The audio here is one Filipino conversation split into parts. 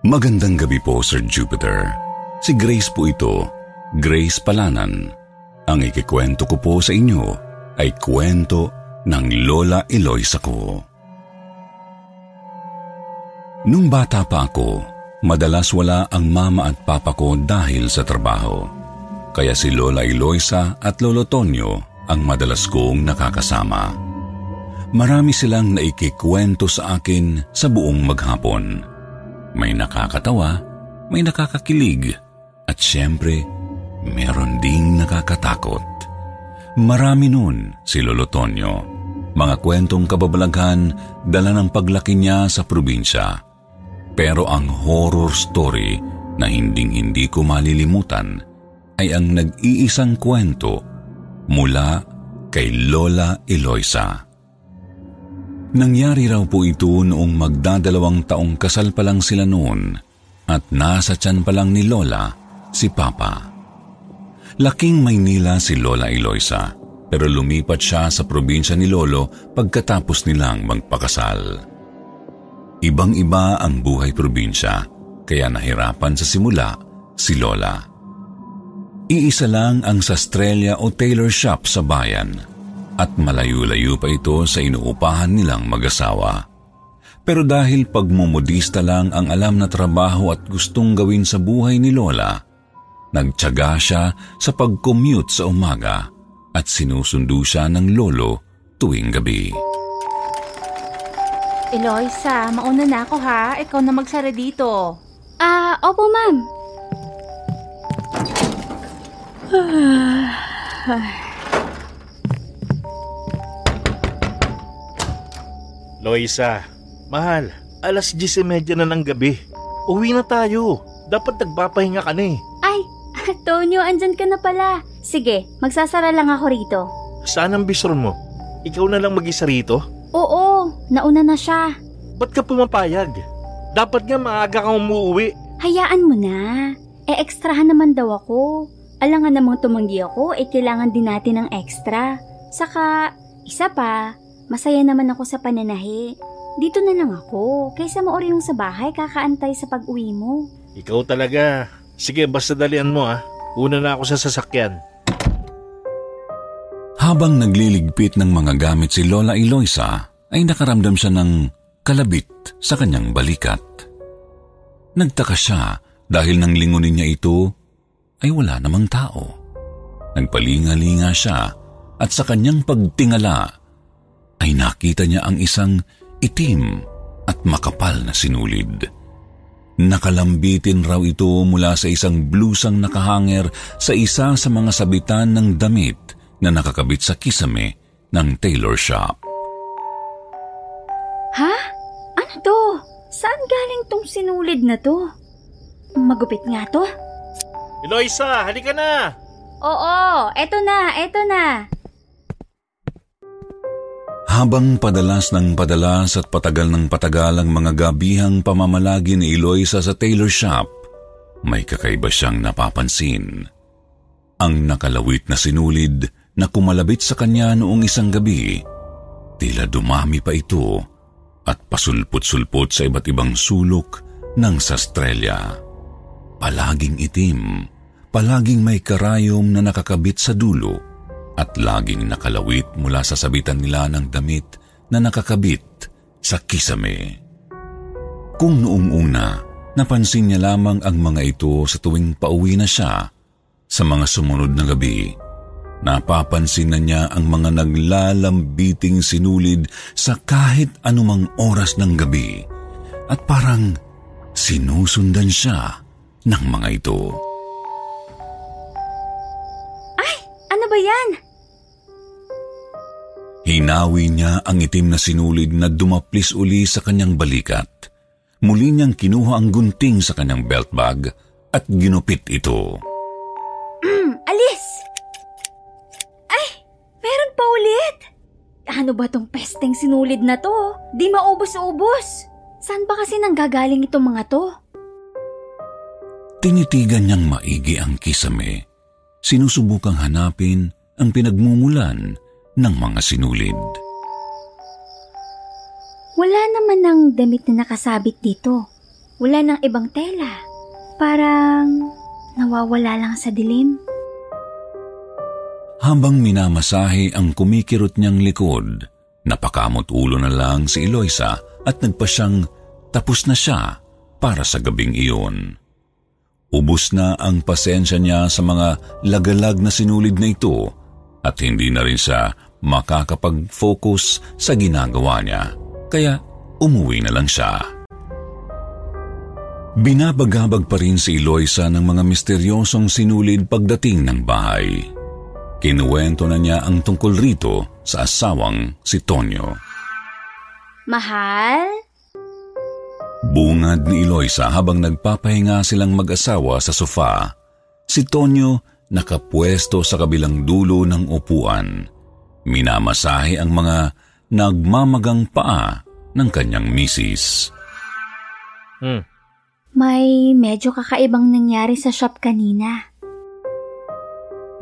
Magandang gabi po, Sir Jupiter. Si Grace po ito, Grace Palanan. Ang ikikwento ko po sa inyo ay kwento ng Lola Eloisa ko. Nung bata pa ako, madalas wala ang mama at papa ko dahil sa trabaho. Kaya si Lola Eloisa at Lolo Tonyo ang madalas kong nakakasama. Marami silang naikikwento sa akin sa buong maghapon. May nakakatawa, may nakakakilig, at siyempre, meron ding nakakatakot. Marami nun si Lolo Tonyo. Mga kwentong kababalaghan dala ng paglaki niya sa probinsya. Pero ang horror story na hinding-hindi ko malilimutan ay ang nag-iisang kwento mula kay Lola Eloisa. Nangyari raw po ito noong magdadalawang taong kasal pa lang sila noon at nasa tiyan pa lang ni Lola si Papa. Laking Maynila si Lola Eloisa pero lumipat siya sa probinsya ni Lolo pagkatapos nilang magpakasal. Ibang-iba ang buhay probinsya kaya nahirapan sa simula si Lola. Iisa lang ang sastrelya o tailor shop sa bayan at malayo-layo pa ito sa inuupahan nilang mag-asawa. Pero dahil pagmumodista lang ang alam na trabaho at gustong gawin sa buhay ni Lola, nagtyaga siya sa pag-commute sa umaga at sinusundo siya ng lolo tuwing gabi. Eloisa, mauna na ako ha. Ikaw na magsara dito. Ah, opo ma'am. Loisa, mahal, alas 10.30 na ng gabi. Uwi na tayo. Dapat nagpapahinga ka na eh. Ay, Tonyo, andyan ka na pala. Sige, magsasara lang ako rito. Saan ang bistro mo? Ikaw na lang mag-isa rito? Oo, nauna na siya. Ba't ka pumapayag? Dapat nga maaga kang umuwi. Hayaan mo na. E ekstrahan naman daw ako. Alangan namang tumanggi ako, eh kailangan din natin ng extra. Saka, isa pa, masaya naman ako sa pananahi. Dito na lang ako, kaysa yung sa bahay kakaantay sa pag-uwi mo. Ikaw talaga. Sige, basta dalian mo ah. Una na ako sa sasakyan. Habang nagliligpit ng mga gamit si Lola Eloisa, ay nakaramdam siya ng kalabit sa kanyang balikat. Nagtaka siya dahil nang lingunin niya ito ay wala namang tao. Nagpalingalinga siya at sa kanyang pagtingala ay nakita niya ang isang itim at makapal na sinulid. Nakalambitin raw ito mula sa isang blusang nakahanger sa isa sa mga sabitan ng damit na nakakabit sa kisame ng tailor shop. Ha? Ano to? Saan galing tong sinulid na to? Magupit nga to. Eloisa, halika na! Oo, eto na, eto na. Habang padalas ng padalas at patagal ng patagal ang mga gabihang pamamalagi ni Eloisa sa tailor shop, may kakaiba siyang napapansin. Ang nakalawit na sinulid na kumalabit sa kanya noong isang gabi, tila dumami pa ito at pasulpot-sulpot sa iba't ibang sulok ng sastrelya. Palaging itim, palaging may karayom na nakakabit sa dulo at laging nakalawit mula sa sabitan nila ng damit na nakakabit sa kisame. Kung noong una, napansin niya lamang ang mga ito sa tuwing pauwi na siya, sa mga sumunod na gabi, napapansin na niya ang mga naglalambiting sinulid sa kahit anumang oras ng gabi at parang sinusundan siya ng mga ito. Ba yan? Hinawi niya ang itim na sinulid na dumaplis uli sa kanyang balikat. Muli niyang kinuha ang gunting sa kanyang belt bag at ginupit ito. Mm, alis! Ay, meron pa ulit! Ano ba tong pesteng sinulid na to? Di maubos-ubos! Saan ba kasi nanggagaling itong mga to? Tinitigan niyang maigi ang kisame. Sinusubukang hanapin ang pinagmumulan ng mga sinulid. Wala naman ng damit na nakasabit dito. Wala ng ibang tela. Parang nawawala lang sa dilim. Habang minamasahe ang kumikirot niyang likod, napakamot ulo na lang si Eloisa at nagpa siyang tapos na siya para sa gabing iyon. Ubus na ang pasensya niya sa mga lagalag na sinulid na ito at hindi na rin siya makakapag-focus sa ginagawa niya. Kaya umuwi na lang siya. Binabagabag pa rin si Eloisa ng mga misteryosong sinulid pagdating ng bahay. Kinuwento na niya ang tungkol rito sa asawang si Tonyo. Mahal? Bungad ni Eloisa habang nagpapahinga silang mag-asawa sa sofa. Si Tonyo nakapwesto sa kabilang dulo ng upuan. Minamasahe ang mga nagmamagang paa ng kanyang misis. Hmm. May medyo kakaibang nangyari sa shop kanina.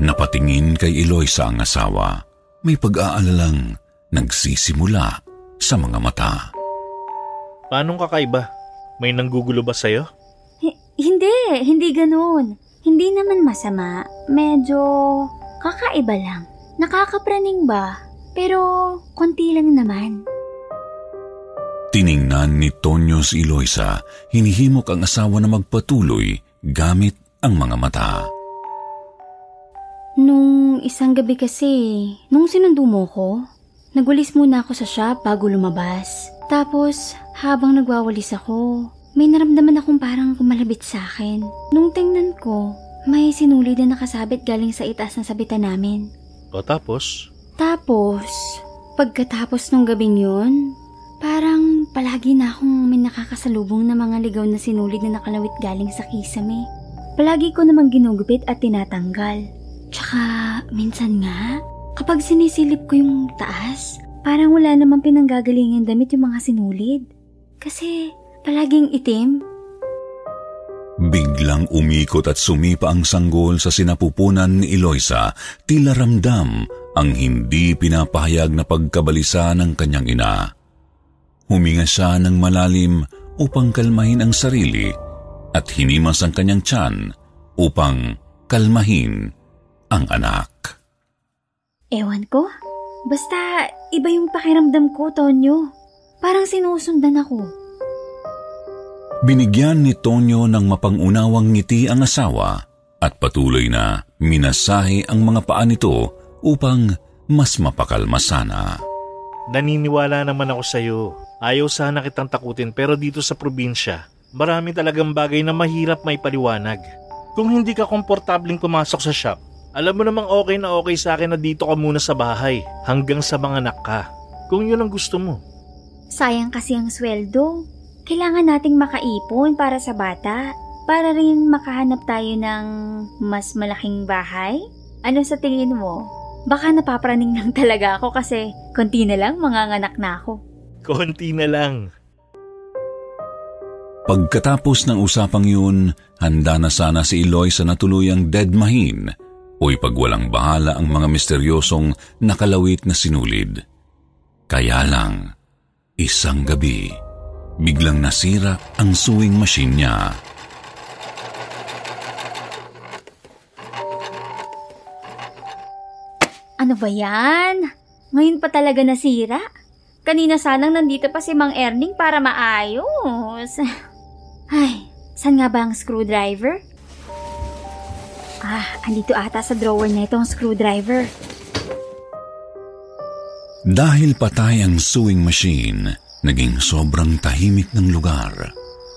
Napatingin kay Eloisa ang asawa. May pag-aalalang nagsisimula sa mga mata. Paanong kakaiba? May nanggugulo ba sa'yo? H- hindi, hindi ganun. Hindi naman masama. Medyo kakaiba lang. Nakakapraning ba? Pero konti lang naman. Tiningnan ni Tonyo si Eloisa, hinihimok ang asawa na magpatuloy gamit ang mga mata. Nung isang gabi kasi, nung sinundo mo ko, nagwalis muna ako sa shop bago lumabas. Tapos, habang nagwawalis ako, may naramdaman akong parang kumalabit sa akin. Nung tingnan ko, may sinuli na nakasabit galing sa itaas ng sabitan namin. O tapos? Tapos, pagkatapos ng gabing yun, parang palagi na akong may nakakasalubong na mga ligaw na sinulid na nakalawit galing sa kisame. Palagi ko namang ginugupit at tinatanggal. Tsaka, minsan nga, kapag sinisilip ko yung taas, parang wala namang pinanggagalingan damit yung mga sinulid. Kasi, palaging itim. Biglang umikot at sumipa ang sanggol sa sinapupunan ni Eloisa, tila ramdam ang hindi pinapahayag na pagkabalisa ng kanyang ina. Huminga siya ng malalim upang kalmahin ang sarili at hinimas ang kanyang tiyan upang kalmahin ang anak. Ewan ko. Basta, iba yung pakiramdam ko, Tonyo. Parang sinusundan ako. Binigyan ni Tonyo ng mapangunawang ngiti ang asawa at patuloy na minasahe ang mga paa nito upang mas mapakalma sana. Naniniwala naman ako sa'yo. Ayaw sana kitang takutin pero dito sa probinsya, marami talagang bagay na mahirap may paliwanag. Kung hindi ka komportabling pumasok sa shop, alam mo namang okay na okay sa akin na dito ka muna sa bahay hanggang sa mga anak ka. Kung yun ang gusto mo. Sayang kasi ang sweldo. Kailangan nating makaipon para sa bata. Para rin makahanap tayo ng mas malaking bahay. Ano sa tingin mo? Baka napapraning lang talaga ako kasi konti na lang manganganak na ako. Konti na lang. Pagkatapos ng usapang yun, handa na sana si Eloy sa natuluyang deadmahin o ipagwalang bahala ang mga misteryosong nakalawit na sinulid. Kaya lang, isang gabi, biglang nasira ang sewing machine niya. Ano ba yan? Ngayon pa talaga nasira? Kanina sanang nandito pa si Mang Erning para maayos. Ay, saan nga ba ang screwdriver? Ah, andito ata sa drawer na itong screwdriver. Dahil patay ang sewing machine, naging sobrang tahimik ng lugar.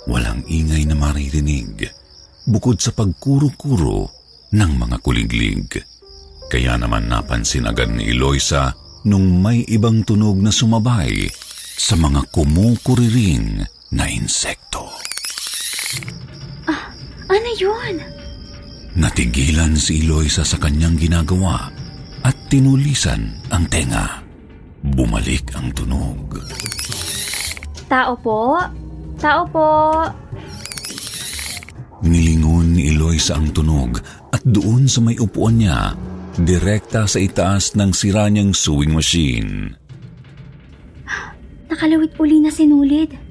Walang ingay na maririnig, bukod sa pagkuro-kuro ng mga kuliglig. Kaya naman napansin agad ni Eloisa nung may ibang tunog na sumabay sa mga kumukuriring na insekto. Ah, ano yun? Natigilan si Eloisa sa kanyang ginagawa at tinulisan ang tenga. Bumalik ang tunog. Tao po? Tao po? Nilingon ni Eloisa ang tunog at doon sa may upuan niya, direkta sa itaas ng sira niyang sewing machine. Nakalawit uli na sinulid.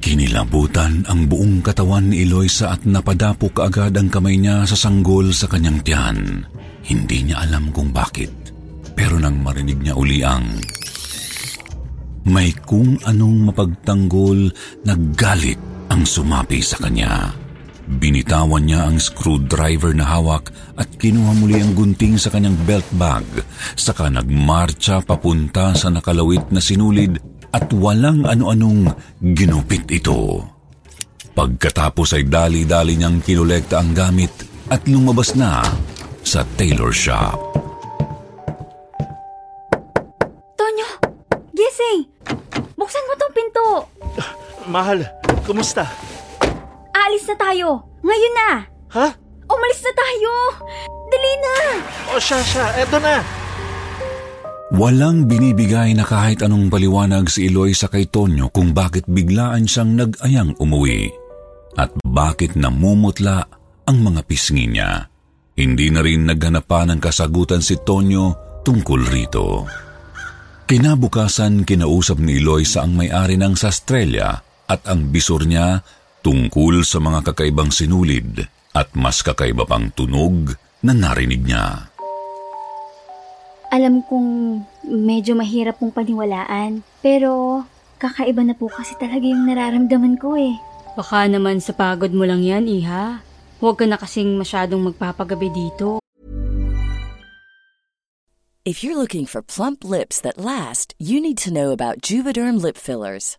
Kinilabutan ang buong katawan ni Eloisa at napadapo kaagad ang kamay niya sa sanggol sa kanyang tiyan. Hindi niya alam kung bakit. Pero nang marinig niya uli ang... May kung anong mapagtanggol na galit ang sumapi sa kanya. Binitawan niya ang screwdriver na hawak at kinuha muli ang gunting sa kanyang belt bag. Saka nagmarcha papunta sa nakalawit na sinulid at walang ano-anong ginupit ito. Pagkatapos ay dali-dali niyang kinolekta ang gamit at lumabas na sa tailor shop. Tonyo! Gising! Buksan mo tong pinto! Mahal, kumusta? Aalis na tayo! Ngayon na! Ha? Umalis na tayo! Dali na! O siya, siya, eto na. Walang binibigay na kahit anong paliwanag si Eloy sa kay Tonyo kung bakit biglaan siyang nag-ayang umuwi at bakit namumutla ang mga pisngi niya. Hindi na rin naghanap ng kasagutan si Tonyo tungkol rito. Kinabukasan kinausap ni Eloy sa ang may-ari ng Sastrelya at ang bisor niya tungkol sa mga kakaibang sinulid at mas kakaiba pang tunog na narinig niya. Alam kong medyo mahirap pong paniwalaan, pero kakaiba na po kasi talaga yung nararamdaman ko eh. Baka naman sa pagod mo lang yan, Iha. Huwag ka na kasing masyadong magpapagabi dito. If you're looking for plump lips that last, you need to know about Juvederm lip fillers.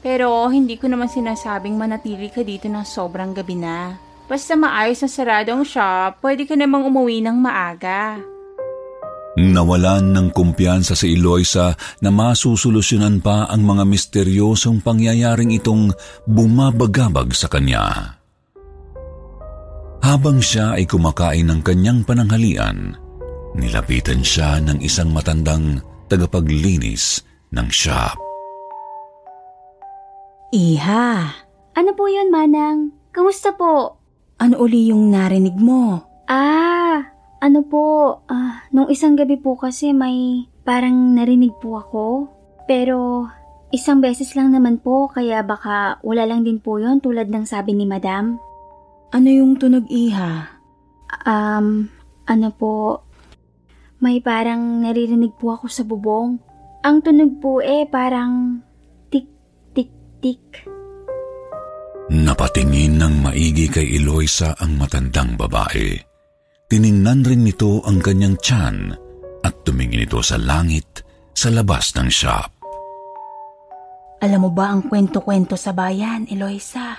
Pero hindi ko naman sinasabing manatili ka dito ng sobrang gabi na. Basta maayos na sarado ang shop, pwede ka namang umuwi ng maaga. Nawalan ng kumpiyansa si Eloisa na masusolusyonan pa ang mga misteryosong pangyayaring itong bumabagabag sa kanya. Habang siya ay kumakain ng kanyang pananghalian, nilapitan siya ng isang matandang tagapaglinis ng shop. Iha, Ano po yun, Manang? Kamusta po? ano uli yung narinig mo? Ah, ano po, ah, nung isang gabi po kasi may parang narinig po ako. Pero isang beses lang naman po kaya baka wala lang din po yon tulad ng sabi ni Madam. Ano yung tunog, Iha? Um, ano po, may parang naririnig po ako sa bubong. Ang tunog po eh parang tik, tik, tik. Napatingin ng maigi kay Eloisa ang matandang babae. Tiningnan rin nito ang kanyang tiyan at tumingin ito sa langit sa labas ng shop. Alam mo ba ang kwento-kwento sa bayan, Eloisa?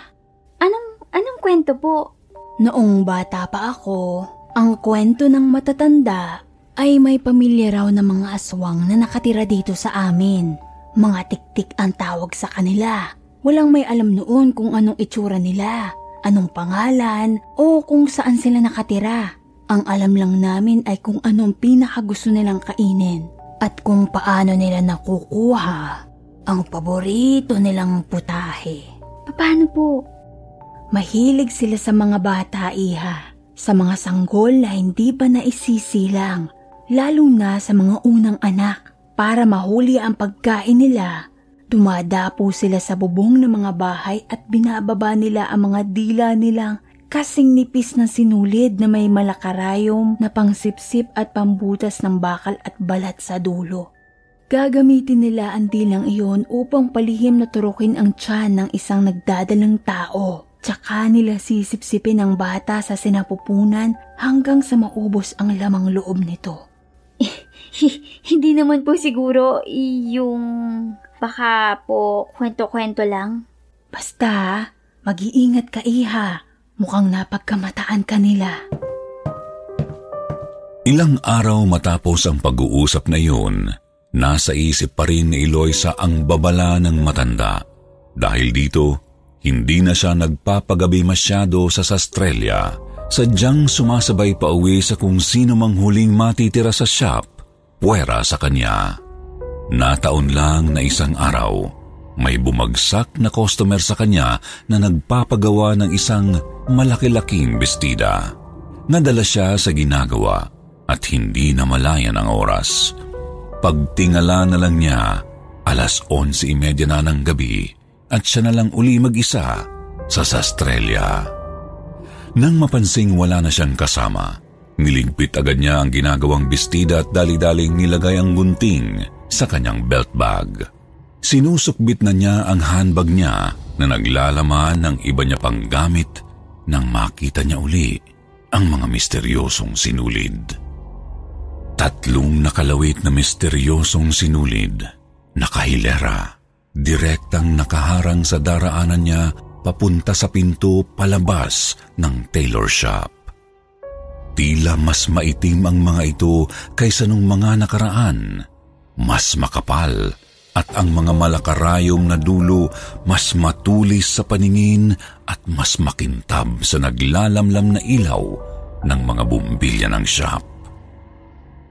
Anong, anong kwento po? Noong bata pa ako, ang kwento ng matatanda ay may pamilya raw ng mga aswang na nakatira dito sa amin. Mga tiktik ang tawag sa kanila. Walang may alam noon kung anong itsura nila, anong pangalan, o kung saan sila nakatira. Ang alam lang namin ay kung anong pinakagusto nilang kainin at kung paano nila nakukuha ang paborito nilang putahe. Paano po? Mahilig sila sa mga bata, iha. Sa mga sanggol na hindi pa naisisilang, lalo na sa mga unang anak. Para mahuli ang pagkain nila, Dumadapo sila sa bubong ng mga bahay at binababa nila ang mga dila nilang kasing nipis ng sinulid na may malakarayom na pangsipsip at pambutas ng bakal at balat sa dulo. Gagamitin nila ang dilang iyon upang palihim na turukin ang tiyan ng isang nagdadalang tao. Tsaka nila sisipsipin ang bata sa sinapupunan hanggang sa maubos ang lamang loob nito. Hindi naman po siguro yung Baka po kwento-kwento lang. Basta, mag-iingat ka iha. Mukhang napagkamataan ka nila. Ilang araw matapos ang pag-uusap na iyon, nasa isip pa rin ni Eloisa ang babala ng matanda. Dahil dito, hindi na siya nagpapagabi masyado sa Sastrelya. Sadyang sumasabay pa uwi sa kung sino mang huling matitira sa shop, puwera sa kanya. Nataon lang na isang araw, may bumagsak na customer sa kanya na nagpapagawa ng isang malaki-laking bestida. Nadala siya sa ginagawa at hindi na malayan ang oras. Pagtingala na lang niya, alas 11.30 na ng gabi at siya na lang uli mag-isa sa Sastrelya. Nang mapansing wala na siyang kasama, niligpit agad niya ang ginagawang bestida at dali-daling nilagay ang gunting sa kanyang belt bag. Sinusukbit na niya ang handbag niya na naglalaman ng iba niya pang gamit nang makita niya uli ang mga misteryosong sinulid. Tatlong nakalawit na misteryosong sinulid, nakahilera, direktang nakaharang sa daraanan niya papunta sa pinto palabas ng tailor shop. Tila mas maitim ang mga ito kaysa nung mga nakaraan mas makapal at ang mga malakarayom na dulo mas matulis sa paningin at mas makintab sa naglalamlam na ilaw ng mga bumbilya ng shop.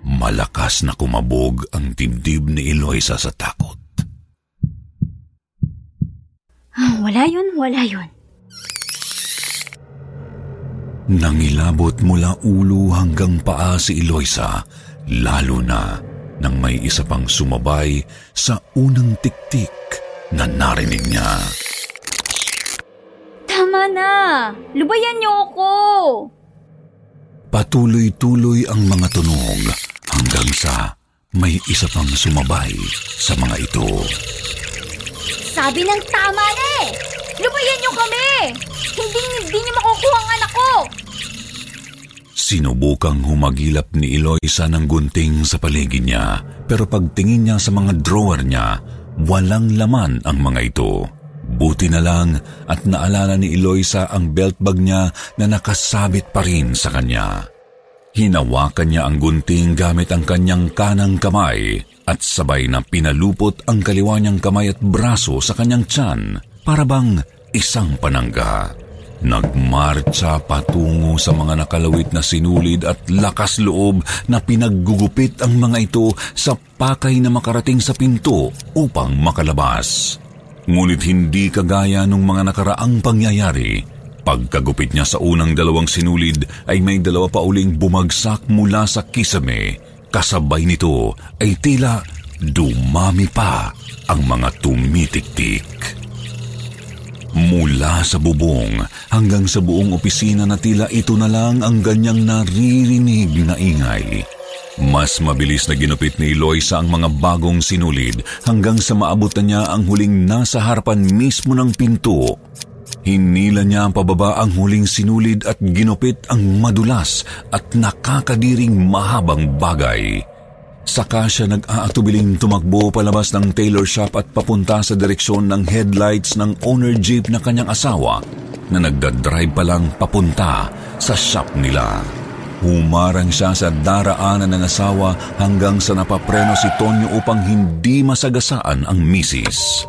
Malakas na kumabog ang dibdib ni Eloisa sa takot. Ah, wala yun, wala yun. Nangilabot mula ulo hanggang paa si Eloisa, lalo na nang may isa pang sumabay sa unang tiktik na narinig niya. Tama na! Lubayan niyo ako! Patuloy-tuloy ang mga tunog hanggang sa may isa pang sumabay sa mga ito. Sabi ng tama na eh! Lubayan niyo kami! Hindi, hindi niyo makukuha ang anak ko! Sinubukang humagilap ni Eloisa ng gunting sa paligid niya pero pagtingin niya sa mga drawer niya, walang laman ang mga ito. Buti na lang at naalala ni Eloisa ang belt bag niya na nakasabit pa rin sa kanya. Hinawakan niya ang gunting gamit ang kanyang kanang kamay at sabay na pinalupot ang kaliwa niyang kamay at braso sa kanyang tiyan para bang isang panangga. Nagmarcha patungo sa mga nakalawit na sinulid at lakas loob na pinaggugupit ang mga ito sa pakay na makarating sa pinto upang makalabas. Ngunit hindi kagaya ng mga nakaraang pangyayari. Pagkagupit niya sa unang dalawang sinulid ay may dalawa pa uling bumagsak mula sa kisame. Kasabay nito ay tila dumami pa ang mga tumitiktik. Mula sa bubong hanggang sa buong opisina na tila ito na lang ang ganyang naririnig na ingay. Mas mabilis na ginupit ni Eloisa ang mga bagong sinulid hanggang sa maabot na niya ang huling nasa harapan mismo ng pinto. Hinila niya ang pababa ang huling sinulid at ginupit ang madulas at nakakadiring mahabang bagay. Saka siya nag-aatubiling tumakbo palabas ng tailor shop at papunta sa direksyon ng headlights ng owner jeep na kanyang asawa na nagdadrive pa lang papunta sa shop nila. Humarang siya sa daraanan ng asawa hanggang sa napapreno si Tonyo upang hindi masagasaan ang misis.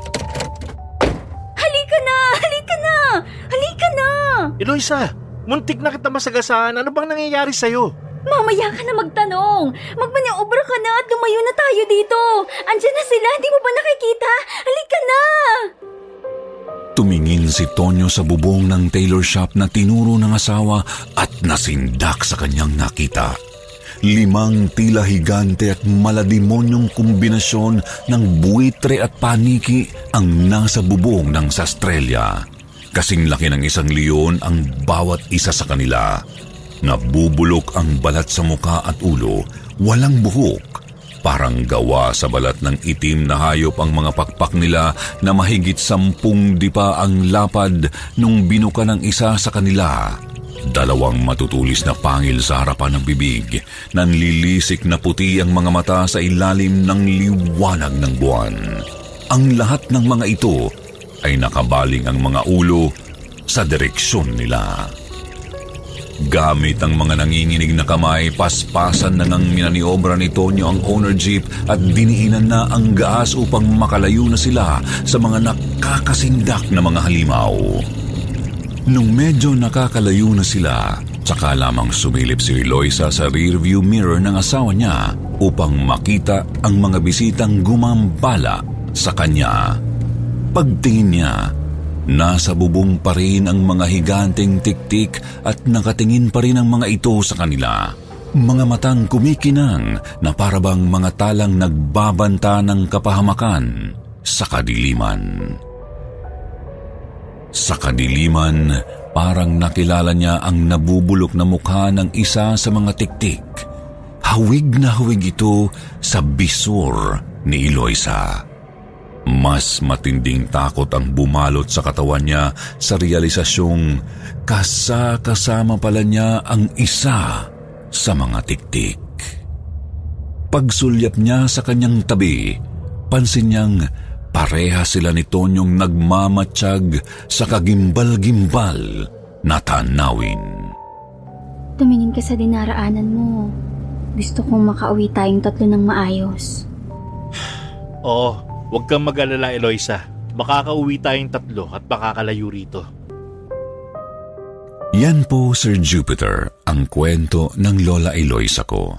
Halika na! Halika na! Halika na! Eloisa, muntik na kita masagasaan. Ano bang nangyayari sa'yo? Mamaya ka na magtanong. Magmaniobra ka na at lumayo na tayo dito. Andiyan na sila, hindi mo ba nakikita? Halika na! Tumingin si Tonyo sa bubong ng tailor shop na tinuro ng asawa at nasindak sa kanyang nakita. Limang tila higante at maladimonyong kombinasyon ng buitre at paniki ang nasa bubong ng sastrelya. Kasing laki ng isang leon ang bawat isa sa kanila. Nabubulok ang balat sa muka at ulo, walang buhok Parang gawa sa balat ng itim na hayop ang mga pakpak nila na mahigit sampung dipa ang lapad nung binuka ng isa sa kanila. Dalawang matutulis na pangil sa harapan ng bibig, nanlilisik na puti ang mga mata sa ilalim ng liwanag ng buwan. Ang lahat ng mga ito ay nakabaling ang mga ulo sa direksyon nila. Gamit ang mga nanginginig na kamay, paspasan na ngang minaniobra ni Tonyo ang owner jeep at diniinan na ang gaas upang makalayo na sila sa mga nakakasindak na mga halimaw. Nung medyo nakakalayo na sila, tsaka lamang sumilip si Eloisa sa rearview mirror ng asawa niya upang makita ang mga bisitang gumambala sa kanya. Pagtingin niya, Nasa bubong pa rin ang mga higanteng tiktik at nakatingin pa rin ang mga ito sa kanila. Mga matang kumikinang na parabang mga talang nagbabanta ng kapahamakan sa kadiliman. Sa kadiliman, parang nakilala niya ang nabubulok na mukha ng isa sa mga tiktik. Hawig na hawig ito sa bisor ni Eloisa. Mas matinding takot ang bumalot sa katawan niya sa realisasyong kasakasama pala niya ang isa sa mga tiktik. Pagsulyap niya sa kanyang tabi, pansin niyang pareha sila ni Tonyong nagmamatsyag sa kagimbal-gimbal na tanawin. Tumingin ka sa dinaraanan mo. Gusto kong makauwi tayong tatlo ng maayos. Oo, Huwag kang mag-alala, Eloisa. Makakauwi tayong tatlo at makakalayo rito. Yan po, Sir Jupiter, ang kwento ng Lola Eloisa ko.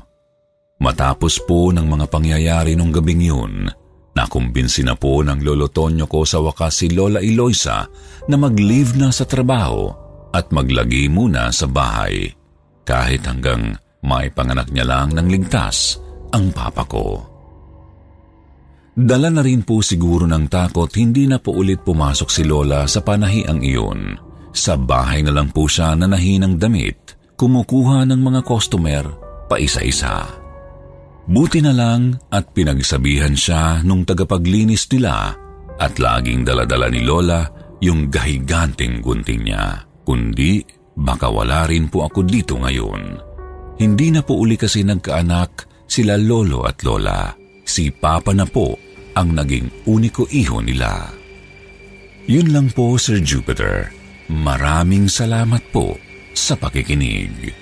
Matapos po ng mga pangyayari nung gabing yun, nakumbinsi na po ng Lolo Tonyo ko sa wakas si Lola Eloisa na mag-leave na sa trabaho at maglagi muna sa bahay kahit hanggang maipanganak niya lang ng ligtas ang papa ko. Dala na rin po siguro ng takot hindi na po ulit pumasok si Lola sa panahiang iyon. Sa bahay na lang po siya na nahinang damit, kumukuha ng mga customer pa isa-isa. Buti na lang at pinagsabihan siya nung tagapaglinis nila at laging daladala ni Lola yung gahiganting gunting niya. Kundi baka wala rin po ako dito ngayon. Hindi na po uli kasi nagkaanak sila Lolo at Lola. Si Papa na po ang naging uniko iho nila. Yun lang po, Sir Jupiter. Maraming salamat po sa pakikinig.